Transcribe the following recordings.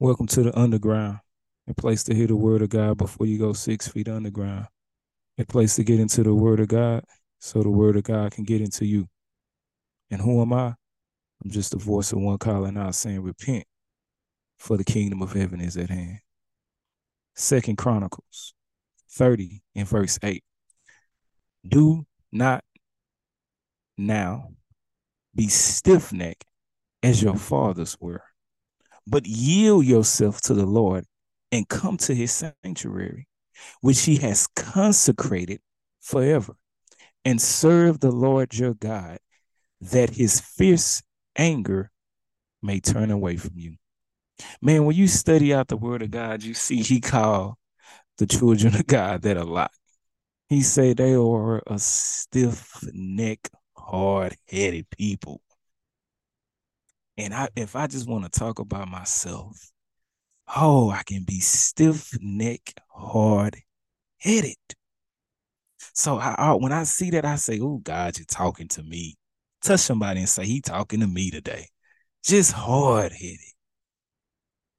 Welcome to the underground, a place to hear the word of God before you go six feet underground, a place to get into the word of God so the word of God can get into you. And who am I? I'm just the voice of one calling out saying, Repent, for the kingdom of heaven is at hand. Second Chronicles 30 in verse 8. Do not now be stiff necked as your fathers were, but yield yourself to the Lord and come to his sanctuary, which he has consecrated forever, and serve the Lord your God, that his fierce anger may turn away from you. Man, when you study out the word of God, you see he called the children of God that a lot. He said they are a stiff neck, hard headed people. And I if I just want to talk about myself, oh, I can be stiff neck, hard headed. So I, I, when I see that, I say, "Oh God, you're talking to me." Touch somebody and say, "He talking to me today." Just hard headed.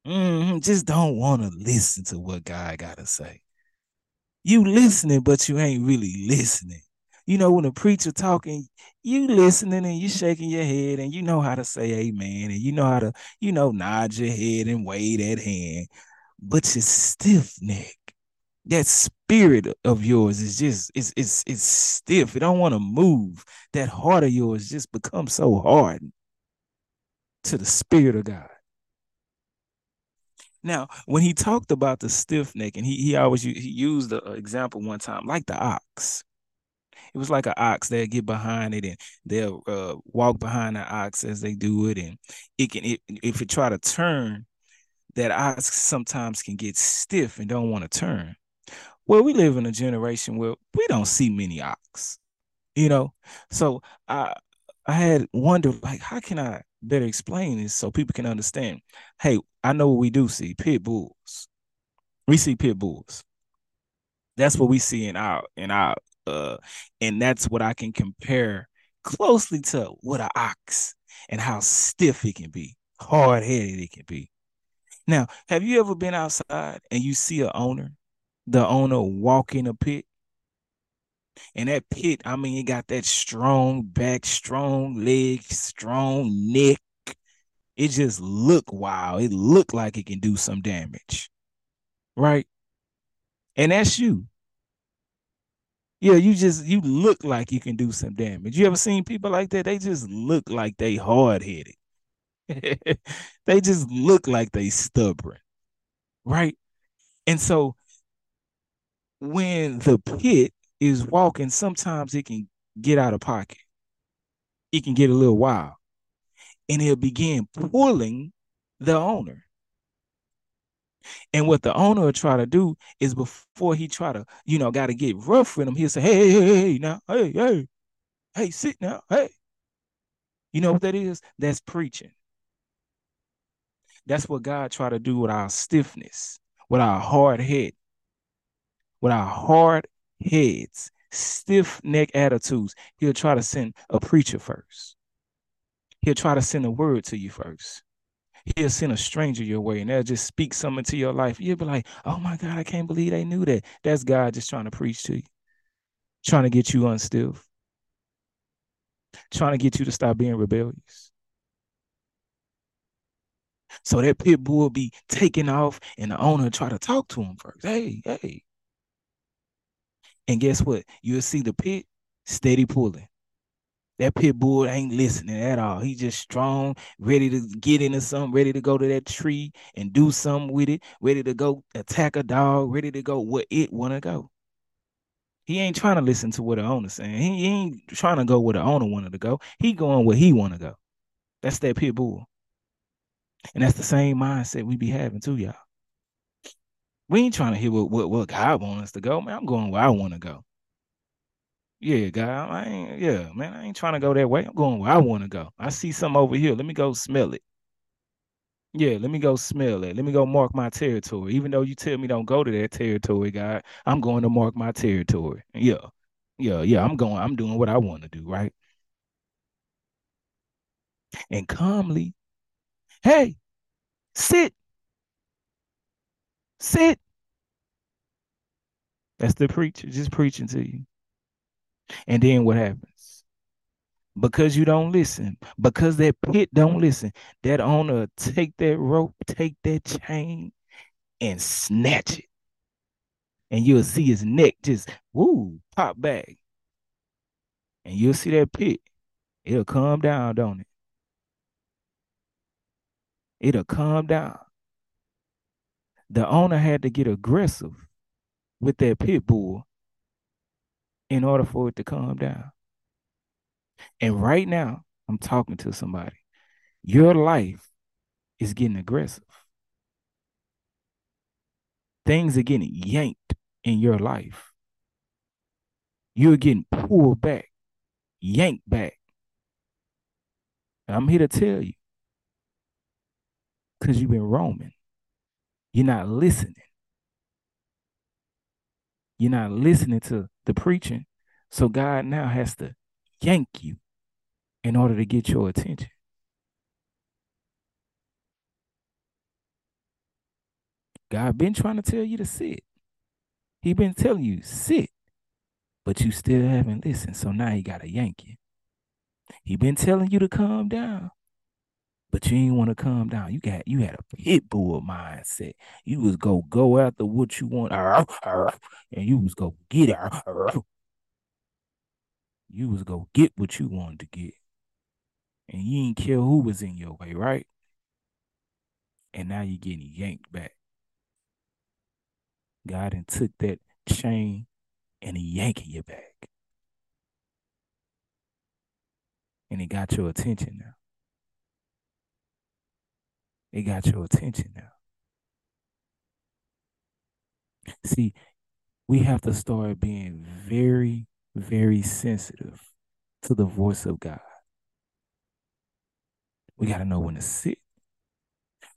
Mm-hmm. Just don't want to listen to what God got to say. You listening, but you ain't really listening. You know, when a preacher talking, you listening and you shaking your head and you know how to say amen and you know how to, you know, nod your head and wave that hand, but you're stiff neck. That spirit of yours is just it's it's it's stiff. It don't want to move. That heart of yours just becomes so hard to the spirit of God. Now, when he talked about the stiff neck, and he he always he used the uh, example one time, like the ox. It was like an ox. They'll get behind it and they'll uh, walk behind the ox as they do it, and it can it, if it try to turn, that ox sometimes can get stiff and don't want to turn. Well, we live in a generation where we don't see many ox, you know. So I I had wondered like, how can I better explain this so people can understand? Hey, I know what we do see pit bulls. We see pit bulls. That's what we see in our in our uh and that's what I can compare closely to what an ox and how stiff it can be, hard headed it can be. Now, have you ever been outside and you see a owner, the owner walking a pit? And that pit, I mean, it got that strong back, strong leg, strong neck. It just look wild. It look like it can do some damage. Right? And that's you. Yeah, you just you look like you can do some damage. You ever seen people like that? They just look like they hard-headed. they just look like they stubborn. Right? And so when the pit is walking, sometimes it can get out of pocket. It can get a little wild. And it'll begin pulling the owner. And what the owner will try to do is before he try to, you know, got to get rough with him, he'll say, hey, hey, hey, now, hey, hey, hey, sit now, hey. You know what that is? That's preaching. That's what God try to do with our stiffness, with our hard head, with our hard heads, stiff neck attitudes. He'll try to send a preacher first. He'll try to send a word to you first he'll send a stranger your way and they'll just speak something to your life. You'll be like, oh my God, I can't believe they knew that. That's God just trying to preach to you, trying to get you unstiff, trying to get you to stop being rebellious. So that pit bull be taking off and the owner try to talk to him first. Hey, hey. And guess what? You'll see the pit steady pulling. That pit bull ain't listening at all. He just strong, ready to get into something, ready to go to that tree and do something with it, ready to go attack a dog, ready to go where it wanna go. He ain't trying to listen to what the owner's saying. He, ain't trying to go where the owner wanted to go. He going where he wanna go. That's that pit bull. And that's the same mindset we be having too, y'all. We ain't trying to hear what, what, what God wants us to go. Man, I'm going where I want to go. Yeah, guy. I ain't, yeah, man. I ain't trying to go that way. I'm going where I want to go. I see something over here. Let me go smell it. Yeah, let me go smell it. Let me go mark my territory. Even though you tell me don't go to that territory, guy, I'm going to mark my territory. Yeah. Yeah, yeah. I'm going, I'm doing what I want to do, right? And calmly, hey, sit. Sit. That's the preacher just preaching to you. And then what happens? Because you don't listen, because that pit don't listen, that owner take that rope, take that chain, and snatch it. And you'll see his neck just woo pop back. And you'll see that pit. It'll calm down, don't it? It'll calm down. The owner had to get aggressive with that pit bull in order for it to calm down. And right now, I'm talking to somebody. Your life is getting aggressive. Things are getting yanked in your life. You're getting pulled back, yanked back. And I'm here to tell you because you've been roaming. You're not listening. You're not listening to the preaching. So God now has to yank you in order to get your attention. God been trying to tell you to sit. He been telling you sit, but you still haven't listened. So now he got to yank you. He been telling you to calm down, but you ain't want to calm down. You got you had a pit bull mindset. You was go go after what you want, and you was go get it. You was go get what you wanted to get, and you didn't care who was in your way, right? And now you're getting yanked back. God and took that chain and he yanking you back. And he got your attention now. It got your attention now. See, we have to start being very, very sensitive to the voice of God. We got to know when to sit.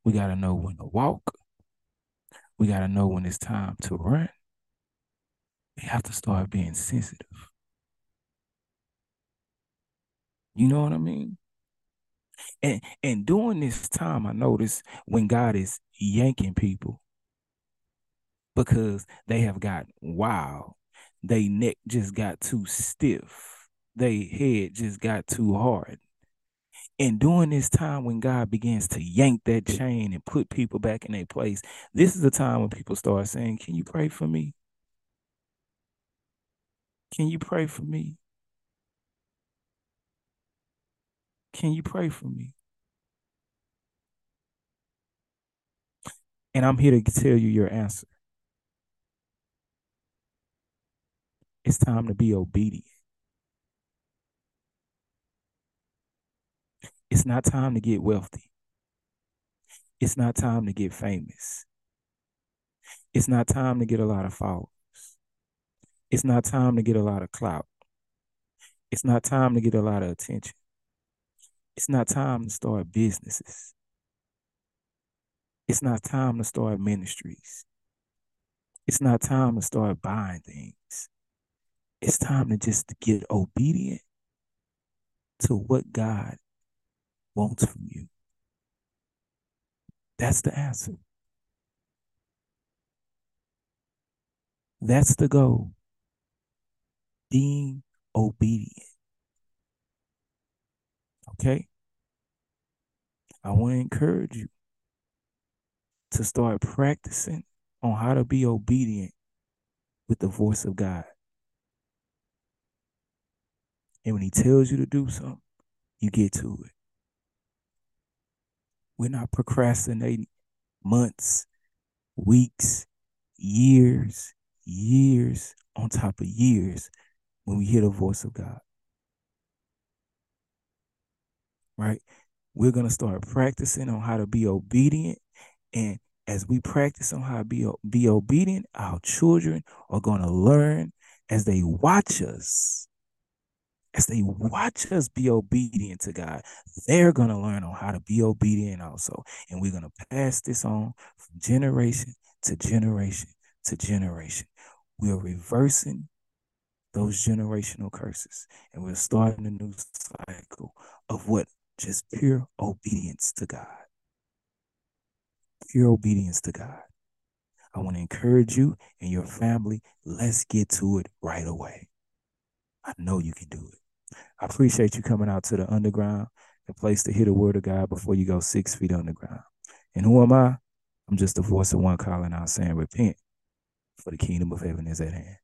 We got to know when to walk. We got to know when it's time to run. We have to start being sensitive. You know what I mean? And and during this time, I notice when God is yanking people because they have got wild, they neck just got too stiff, they head just got too hard. And during this time when God begins to yank that chain and put people back in their place, this is the time when people start saying, Can you pray for me? Can you pray for me? Can you pray for me? And I'm here to tell you your answer. It's time to be obedient. It's not time to get wealthy. It's not time to get famous. It's not time to get a lot of followers. It's not time to get a lot of clout. It's not time to get a lot of attention. It's not time to start businesses. It's not time to start ministries. It's not time to start buying things. It's time to just get obedient to what God wants from you. That's the answer. That's the goal. Being obedient. Okay? I want to encourage you to start practicing on how to be obedient with the voice of God. And when he tells you to do something, you get to it. We're not procrastinating months, weeks, years, years on top of years when we hear the voice of God. Right? We're going to start practicing on how to be obedient. And as we practice on how to be, be obedient, our children are going to learn as they watch us as they watch us be obedient to God, they're going to learn on how to be obedient also. And we're going to pass this on from generation to generation to generation. We are reversing those generational curses and we're starting a new cycle of what? Just pure obedience to God. Pure obedience to God. I want to encourage you and your family. Let's get to it right away. I know you can do it. I appreciate you coming out to the underground, the place to hear the word of God before you go six feet underground. And who am I? I'm just the voice of one calling out saying, Repent, for the kingdom of heaven is at hand.